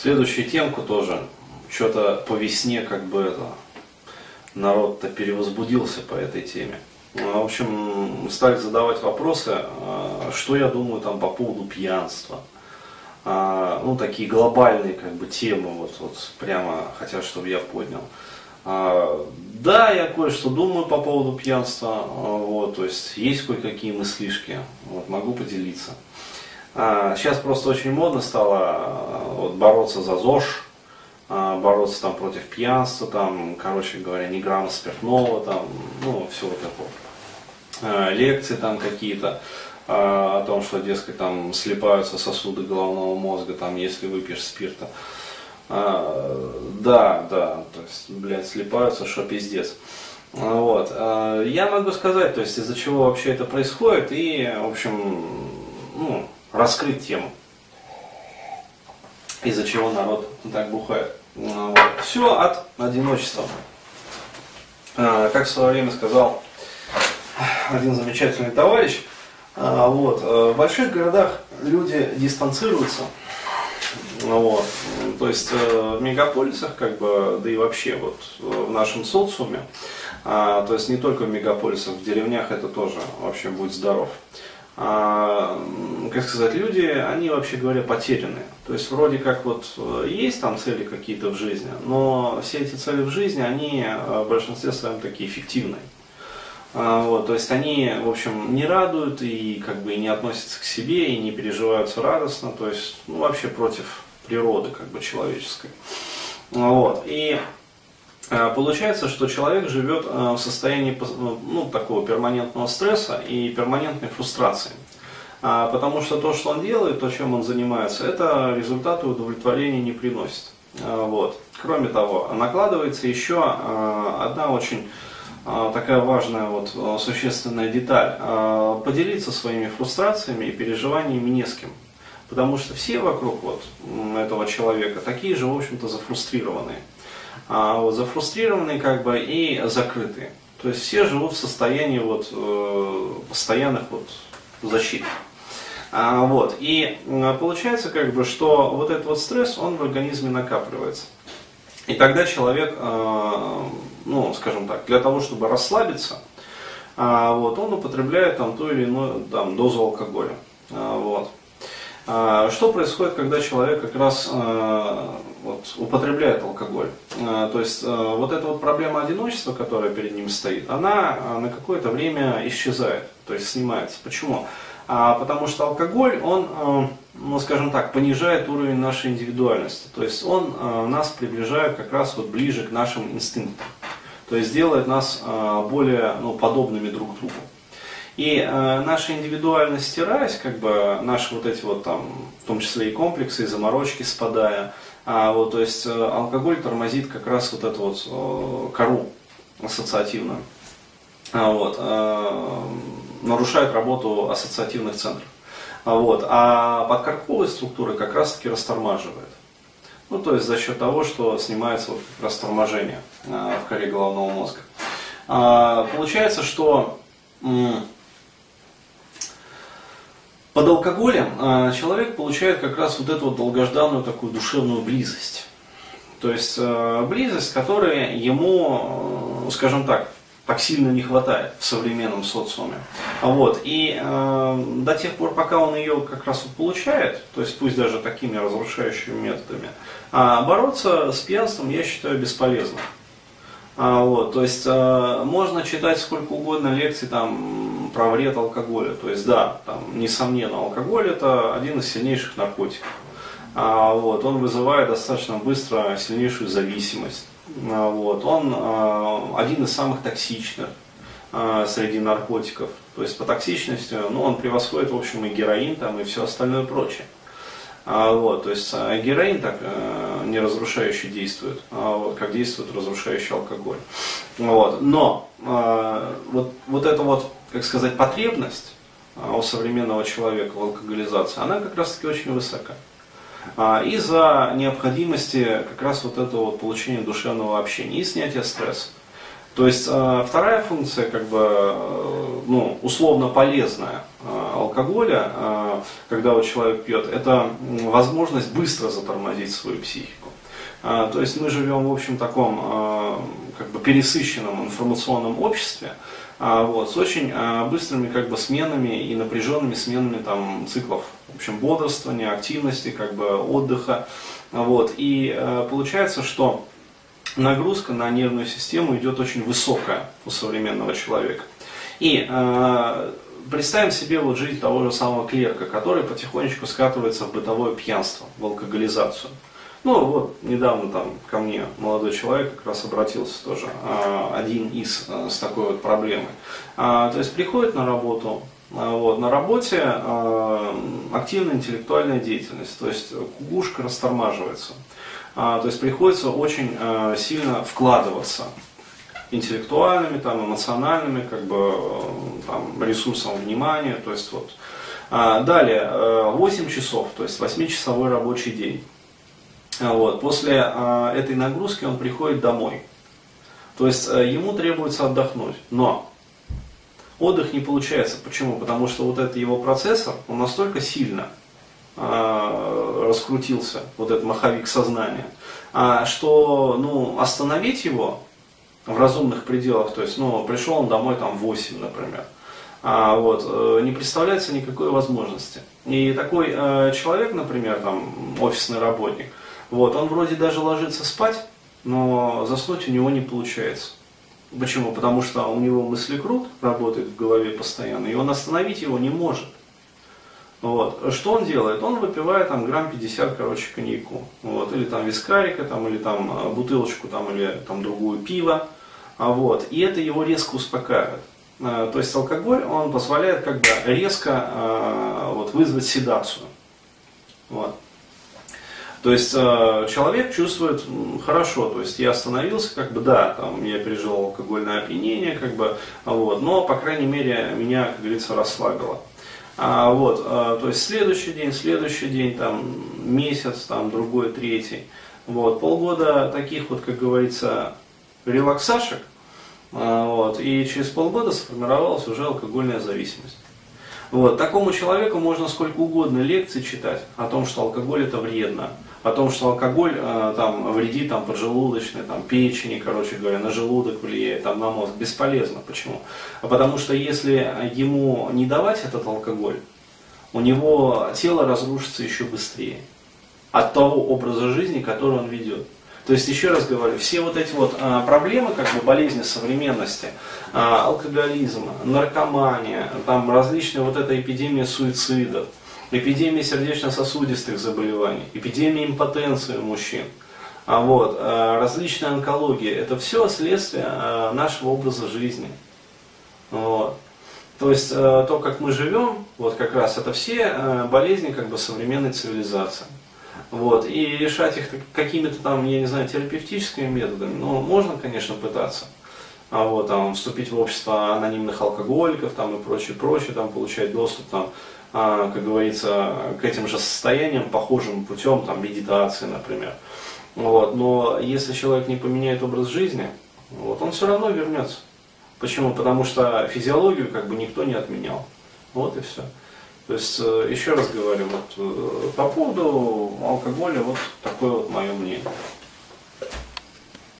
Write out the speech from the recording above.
Следующую темку тоже. Что-то по весне как бы это народ-то перевозбудился по этой теме. В общем, стали задавать вопросы, а, что я думаю там по поводу пьянства. А, ну, такие глобальные как бы темы, вот, вот прямо хотят, чтобы я поднял. А, да, я кое-что думаю по поводу пьянства, вот, то есть есть кое-какие мыслишки, вот, могу поделиться. Сейчас просто очень модно стало вот, бороться за ЗОЖ, бороться там против пьянства, там, короче говоря, не грамма спиртного, там, ну, все вот такое. Лекции там какие-то о том, что, дескать, там слепаются сосуды головного мозга, там, если выпьешь спирта. А, да, да, то есть, блядь, слепаются, что пиздец. Вот. А, я могу сказать, то есть, из-за чего вообще это происходит, и, в общем, ну, раскрыть тему. Из-за чего народ так бухает. Вот. Все от одиночества. А, как в свое время сказал один замечательный товарищ, вот, в больших городах люди дистанцируются вот. То есть э, в мегаполисах, как бы, да и вообще вот в нашем социуме, а, то есть не только в мегаполисах, в деревнях это тоже вообще будет здоров. А, как сказать, люди, они вообще говоря потеряны. То есть вроде как вот э, есть там цели какие-то в жизни, но все эти цели в жизни, они э, в большинстве своем такие фиктивные. А, вот, то есть они, в общем, не радуют и как бы и не относятся к себе, и не переживаются радостно, то есть ну, вообще против природы как бы человеческой. Вот. И Получается, что человек живет э, в состоянии ну, такого перманентного стресса и перманентной фрустрации. А, потому что то, что он делает, то, чем он занимается, это результаты удовлетворения не приносит. Вот. Кроме того, накладывается еще э, одна очень такая важная вот существенная деталь. Поделиться своими фрустрациями и переживаниями не с кем. Потому что все вокруг вот этого человека такие же, в общем-то, зафрустрированные. А зафрустрированные как бы и закрытые. То есть все живут в состоянии вот э, постоянных вот защит. А, вот. И получается как бы, что вот этот вот стресс, он в организме накапливается. И тогда человек, э, ну, скажем так, для того, чтобы расслабиться, вот, он употребляет там ту или иную там, дозу алкоголя. Вот. А, что происходит, когда человек как раз а, вот, употребляет алкоголь? А, то есть вот эта вот проблема одиночества, которая перед ним стоит, она на какое-то время исчезает, то есть снимается. Почему? Потому что алкоголь, он, ну скажем так, понижает уровень нашей индивидуальности. То есть он нас приближает как раз вот ближе к нашим инстинктам. То есть делает нас более ну, подобными друг другу. И э, наша индивидуальность стираясь, как бы наши вот эти вот там, в том числе и комплексы, и заморочки спадая, а, вот, то есть э, алкоголь тормозит как раз вот эту вот э, кору ассоциативную, а, вот, э, нарушает работу ассоциативных центров. А, вот, а подкорковые структуры как раз таки растормаживает. Ну, то есть за счет того, что снимается вот как раз торможение э, в коре головного мозга. А, получается, что под алкоголем э, человек получает как раз вот эту вот долгожданную такую душевную близость. То есть э, близость, которая ему, э, скажем так, так сильно не хватает в современном социуме. Вот. И до тех пор, пока он ее как раз вот получает, то есть пусть даже такими разрушающими методами, а бороться с пьянством я считаю бесполезным. А, вот, то есть э, можно читать сколько угодно лекций там, про вред алкоголя. То есть да, там, несомненно, алкоголь это один из сильнейших наркотиков. А, вот, он вызывает достаточно быстро сильнейшую зависимость. А, вот, он а, один из самых токсичных а, среди наркотиков. То есть по токсичности ну, он превосходит в общем и героин там, и все остальное прочее. А, вот, то есть а, героин так э, не разрушающий действует, а, вот, как действует разрушающий алкоголь. Вот. Но а, вот, вот эта вот, как сказать, потребность у современного человека в алкоголизации, она как раз таки очень высока. А, из-за необходимости как раз вот этого вот получения душевного общения и снятия стресса. То есть э, вторая функция, как бы, ну, условно полезная э, алкоголя, э, когда вот человек пьет, это возможность быстро затормозить свою психику. То есть мы живем в общем таком как бы пересыщенном информационном обществе, вот, с очень быстрыми как бы сменами и напряженными сменами там циклов, в общем, бодрствования, активности, как бы отдыха, вот, и получается, что нагрузка на нервную систему идет очень высокая у современного человека. И э, представим себе вот жизнь того же самого клерка, который потихонечку скатывается в бытовое пьянство, в алкоголизацию. Ну вот, недавно там ко мне молодой человек как раз обратился тоже, э, один из э, с такой вот проблемой. А, то есть приходит на работу, вот, на работе э, активная интеллектуальная деятельность, то есть кукушка растормаживается. А, то есть приходится очень э, сильно вкладываться интеллектуальными, там, эмоциональными как бы, э, там, ресурсом внимания. То есть, вот. а, далее, э, 8 часов, то есть 8-часовой рабочий день. А, вот. После этой нагрузки он приходит домой. То есть э, ему требуется отдохнуть. Но отдых не получается. Почему? Потому что вот этот его процессор, он настолько сильно э, раскрутился, вот этот маховик сознания, а, что ну, остановить его в разумных пределах, то есть ну, пришел он домой там в 8, например, а, вот, э, не представляется никакой возможности. И такой э, человек, например, там, офисный работник, вот, он вроде даже ложится спать, но заснуть у него не получается. Почему? Потому что у него мыслекрут работает в голове постоянно, и он остановить его не может. Вот. Что он делает? Он выпивает там грамм 50, короче, коньяку. Вот. Или там вискарика, там, или там а, бутылочку, там, или там другую пиво. А вот. И это его резко успокаивает. А, то есть алкоголь, он позволяет как бы резко а, вот, вызвать седацию. Вот. То есть э, человек чувствует хорошо, то есть я остановился, как бы да, там я пережил алкогольное опьянение, как бы, вот, но по крайней мере меня, как говорится, расслабило. А, вот, а, то есть следующий день, следующий день, там, месяц, там, другой, третий. Вот, полгода таких вот, как говорится, релаксашек, а, вот, и через полгода сформировалась уже алкогольная зависимость. Вот, такому человеку можно сколько угодно лекций читать о том, что алкоголь это вредно, о том, что алкоголь э, там, вредит там, поджелудочной, там, печени, короче говоря, на желудок влияет, там, на мозг. Бесполезно. Почему? А потому что если ему не давать этот алкоголь, у него тело разрушится еще быстрее от того образа жизни, который он ведет. То есть, еще раз говорю, все вот эти вот а, проблемы, как бы болезни современности, а, алкоголизм, наркомания, там различные вот эта эпидемия суицидов, эпидемия сердечно-сосудистых заболеваний, эпидемия импотенции у мужчин, а вот, э, различная онкология, это все следствие э, нашего образа жизни. Вот. То есть э, то, как мы живем, вот как раз это все болезни как бы современной цивилизации. Вот. И решать их какими-то там, я не знаю, терапевтическими методами, ну, можно, конечно, пытаться. А вот, там, вступить в общество анонимных алкоголиков там, и прочее, прочее, там, получать доступ там, как говорится, к этим же состояниям, похожим путем, там, медитации, например. Вот. Но если человек не поменяет образ жизни, вот, он все равно вернется. Почему? Потому что физиологию как бы никто не отменял. Вот и все. То есть, э, еще раз говорю, вот, э, по поводу алкоголя, вот такое вот мое мнение.